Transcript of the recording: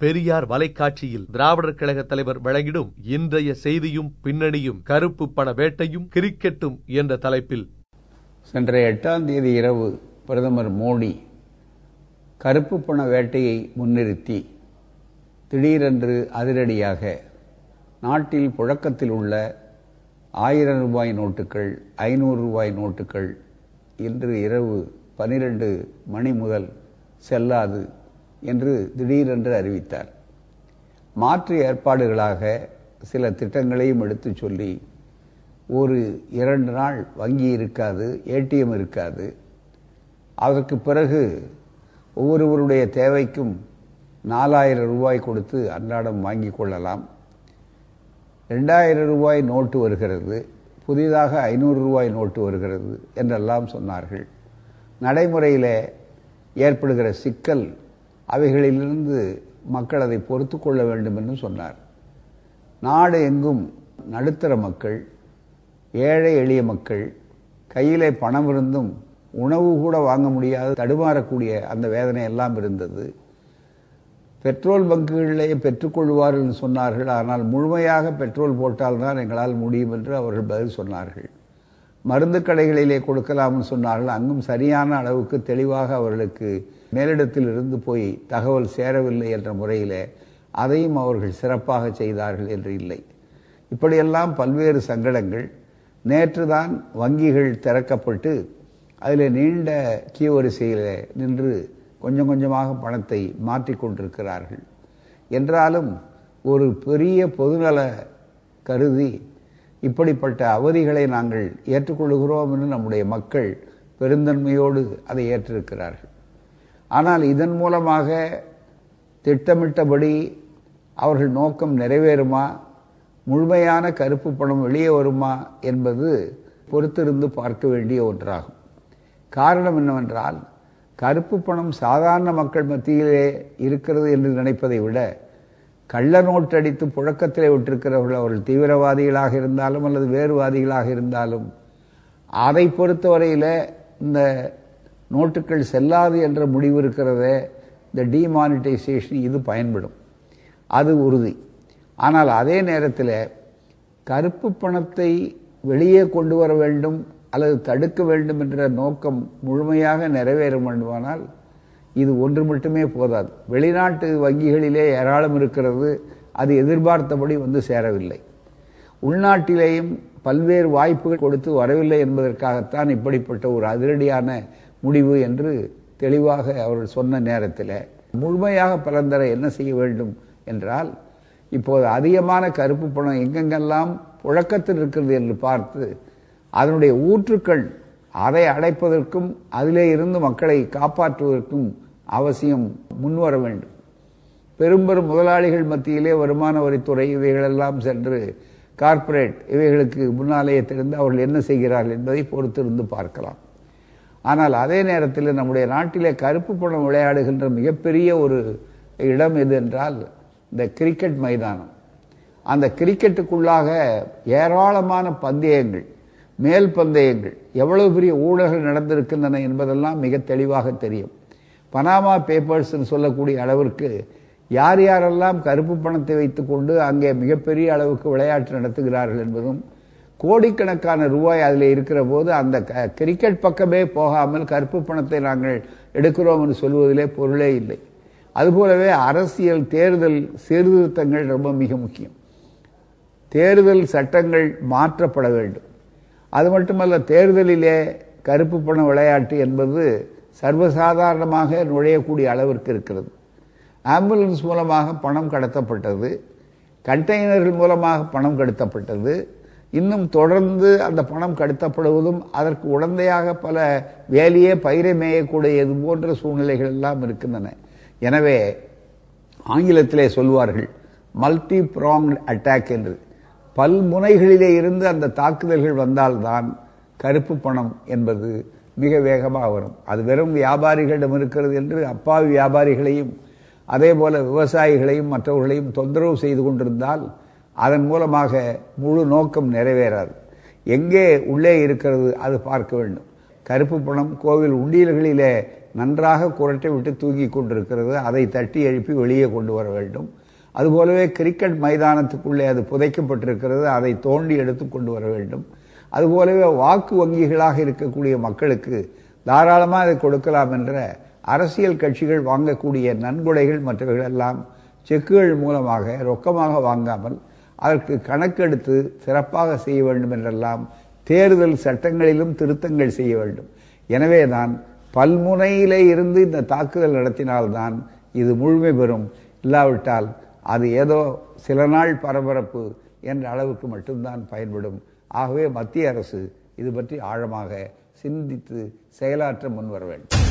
பெரியார் வலைக்காட்சியில் திராவிடர் கழக தலைவர் வழங்கிடும் இன்றைய செய்தியும் பின்னணியும் கருப்பு பண வேட்டையும் கிரிக்கெட்டும் என்ற தலைப்பில். சென்ற எட்டாம் தேதி இரவு பிரதமர் மோடி கருப்பு பண வேட்டையை முன்னிறுத்தி திடீரென்று அதிரடியாக நாட்டில் புழக்கத்தில் உள்ள ஆயிரம் ரூபாய் நோட்டுகள் ஐநூறு ரூபாய் நோட்டுகள் இன்று இரவு பனிரெண்டு மணி முதல் செல்லாது என்று திடீரென்று அறிவித்தார். மாற்று ஏற்பாடுகளாக சில திட்டங்களையும் எடுத்து சொல்லி ஒரு இரண்டு நாள் வங்கி இருக்காது ஏடிஎம் இருக்காது. அதற்கு பிறகு ஒவ்வொருவருடைய தேவைக்கும் நாலாயிரம் ரூபாய் கொடுத்து அன்றாடம் வாங்கி கொள்ளலாம். ரெண்டாயிரம் ரூபாய் நோட்டு வருகிறது புதிதாக ஐநூறு ரூபாய் நோட்டு வருகிறது என்றெல்லாம் சொன்னார்கள். நடைமுறையில் ஏற்படுகிற சிக்கல் அவைகளிலிருந்து மக்கள் அதை பொறுத்து கொள்ள வேண்டும் என்று சொன்னார். நாடு எங்கும் நடுத்தர மக்கள் ஏழை எளிய மக்கள் கையிலே பணம் இருந்தும் உணவு கூட வாங்க முடியாது தடுமாறக்கூடிய அந்த வேதனை எல்லாம் இருந்தது. பெட்ரோல் பங்குகளிலேயே பெற்றுக்கொள்வார்கள் என்று சொன்னார்கள். ஆனால் முழுமையாக பெட்ரோல் போட்டால்தான் எங்களால் முடியும் என்று அவர்கள் பதில் சொன்னார்கள். மருந்து கடைகளிலே கொடுக்கலாம்னு சொன்னார்கள். அங்கும் சரியான அளவுக்கு தெளிவாக அவர்களுக்கு மேலிடத்தில் இருந்து போய் தகவல் சேரவில்லை என்ற முறையில் அதையும் அவர்கள் சிறப்பாக செய்தார்கள் என்று இல்லை. இப்படியெல்லாம் பல்வேறு சங்கடங்கள் நேற்றுதான் வங்கிகள் திறக்கப்பட்டு அதில் நீண்ட கியூ வரிசையில் நின்று கொஞ்சம் கொஞ்சமாக பணத்தை மாற்றிக்கொண்டிருக்கிறார்கள் என்றாலும் ஒரு பெரிய பொதுநல கருதி இப்படிப்பட்ட அவதிகளை நாங்கள் ஏற்றுக்கொள்கிறோம் என்று நம்முடைய மக்கள் பெருந்தன்மையோடு அதை ஏற்றிருக்கிறார்கள். ஆனால் இதன் மூலமாக திட்டமிட்டபடி அவர்கள் நோக்கம் நிறைவேறுமா? முழுமையான கருப்பு பணம் வெளியே வருமா என்பது பொறுத்திருந்து பார்க்க வேண்டிய ஒன்றாகும். காரணம் என்னவென்றால் கருப்பு பணம் சாதாரண மக்கள் மத்தியிலே இருக்கிறது என்று நினைப்பதை விட கள்ள நோட்டு அடித்து புழக்கத்திலே விட்டிருக்கிறவர்கள் அவர்கள் தீவிரவாதிகளாக இருந்தாலும் அல்லது வேறுவாதிகளாக இருந்தாலும் அதை பொறுத்தவரையில் இந்த நோட்டுகள் செல்லாது என்ற முடிவு இருக்கிறதே இந்த டிமானிட்டைசேஷன் இது பயன்படும். அது உறுதி. ஆனால் அதே நேரத்தில் கருப்பு பணத்தை வெளியே கொண்டு வர வேண்டும் அல்லது தடுக்க வேண்டும் என்ற நோக்கம் முழுமையாக நிறைவேற வேண்டுமானால் இது ஒன்று மட்டுமே போதாது. வெளிநாட்டு வங்கிகளிலே ஏராளம் இருக்கிறது. அது எதிர்பார்த்தபடி வந்து சேரவில்லை. உள்நாட்டிலேயும் பல்வேறு வாய்ப்புகள் கொடுத்து வரவில்லை என்பதற்காகத்தான் இப்படிப்பட்ட ஒரு அதிரடியான முடிவு என்று தெளிவாக அவர்கள் சொன்ன நேரத்தில் முழுமையாக பலந்தர என்ன செய்ய வேண்டும் என்றால் இப்போது அதிகமான கருப்பு பணம் எங்கெங்கெல்லாம் புழக்கத்தில் இருக்கிறது என்று பார்த்து அதனுடைய ஊற்றுக்கள் அதை அடைப்பதற்கும் அதிலே இருந்து மக்களை காப்பாற்றுவதற்கும் அவசியம் முன்வர வேண்டும். பெரும்பெரும் முதலாளிகள் மத்தியிலே வருமான வரித்துறை இவைகளெல்லாம் சென்று கார்ப்பரேட் இவைகளுக்கு முன்னாலேயே தெரிந்து அவர்கள் என்ன செய்கிறார்கள் என்பதை பொறுத்திருந்து பார்க்கலாம். ஆனால் அதே நேரத்தில் நம்முடைய நாட்டிலே கருப்பு பணம் விளையாடுகின்ற மிகப்பெரிய ஒரு இடம் எது என்றால் இந்த கிரிக்கெட் மைதானம். அந்த கிரிக்கெட்டுக்குள்ளாக ஏராளமான பந்தயங்கள் மேல் பந்தயங்கள் எவ்வளவு பெரிய ஊழல்கள் நடந்திருக்கின்றன என்பதெல்லாம் மிக தெளிவாக தெரியும். பனாமா பேப்பர்ஸ் சொல்லக்கூடிய அளவிற்கு யார் யாரெல்லாம் கருப்பு பணத்தை வைத்துக்கொண்டு அங்கே மிகப்பெரிய அளவுக்கு விளையாட்டு நடத்துகிறார்கள் என்பதும் கோடிக்கணக்கான ரூபாய் அதில் இருக்கிற போது அந்த கிரிக்கெட் பக்கமே போகாமல் கருப்பு பணத்தை நாங்கள் எடுக்கிறோம் என்று சொல்வதிலே பொருளே இல்லை. அதுபோலவே அரசியல் தேர்தல் சீர்திருத்தங்கள் ரொம்ப மிக முக்கியம். தேர்தல் சட்டங்கள் மாற்றப்பட வேண்டும். அது மட்டுமல்ல தேர்தலிலே கருப்பு பண விளையாட்டு என்பது சர்வசாதாரணமாக நுழையக்கூடிய அளவிற்கு இருக்கிறது. ஆம்புலன்ஸ் மூலமாக பணம் கடத்தப்பட்டது. கண்டெய்னர்கள் மூலமாக பணம் கடத்தப்பட்டது. இன்னும் தொடர்ந்து அந்த பணம் கடத்தப்படுவதும் அதற்கு உடந்தையாக பல வேலையே பயிரை மேயக்கூடியது போன்ற சூழ்நிலைகள் எல்லாம் இருக்கின்றன. எனவே ஆங்கிலத்திலே சொல்வார்கள் மல்டி ப்ராங்ட் அட்டாக் என்று. பல்முனைகளிலே இருந்து அந்த தாக்குதல்கள் வந்தால்தான் கருப்பு பணம் என்பது மிக வேகமாக வரும். அது வெறும் வியாபாரிகளிடம் இருக்கிறது என்று அப்பாவி வியாபாரிகளையும் அதே போல விவசாயிகளையும் மற்றவர்களையும் தொந்தரவு செய்து கொண்டிருந்தால் அதன் மூலமாக முழு நோக்கம் நிறைவேறாது. எங்கே உள்ளே இருக்கிறது அது பார்க்க வேண்டும். கருப்பு பணம் கோவில் உண்டியல்களிலே நன்றாக குரட்டை விட்டு தூங்கி கொண்டிருக்கிறது. அதை தட்டி எழுப்பி வெளியே கொண்டு வர வேண்டும். அதுபோலவே கிரிக்கெட் மைதானத்துக்குள்ளே அது புதைக்கப்பட்டிருக்கிறது. அதை தோண்டி எடுத்து கொண்டு வர வேண்டும். அதுபோலவே வாக்கு வங்கிகளாக இருக்கக்கூடிய மக்களுக்கு தாராளமாக அதை கொடுக்கலாம் என்ற அரசியல் கட்சிகள் வாங்கக்கூடிய நன்கொடைகள் மற்றவர்கள் எல்லாம் செக்குகள் மூலமாக ரொக்கமாக வாங்காமல் அதற்கு கணக்கெடுத்து சிறப்பாக செய்ய வேண்டும் என்றெல்லாம் தேர்தல் சட்டங்களிலும் திருத்தங்கள் செய்ய வேண்டும். எனவே தான் பல்முனையிலே இருந்து இந்த தாக்குதல் நடத்தினால்தான் இது முழுமை பெறும். இல்லாவிட்டால் அது ஏதோ சில நாள் பரபரப்பு என்ற அளவுக்கு மட்டும்தான் பயன்படும். ஆகவே மத்திய அரசு இது பற்றி ஆழமாக சிந்தித்து செயலாற்ற முன்வர வேண்டும்.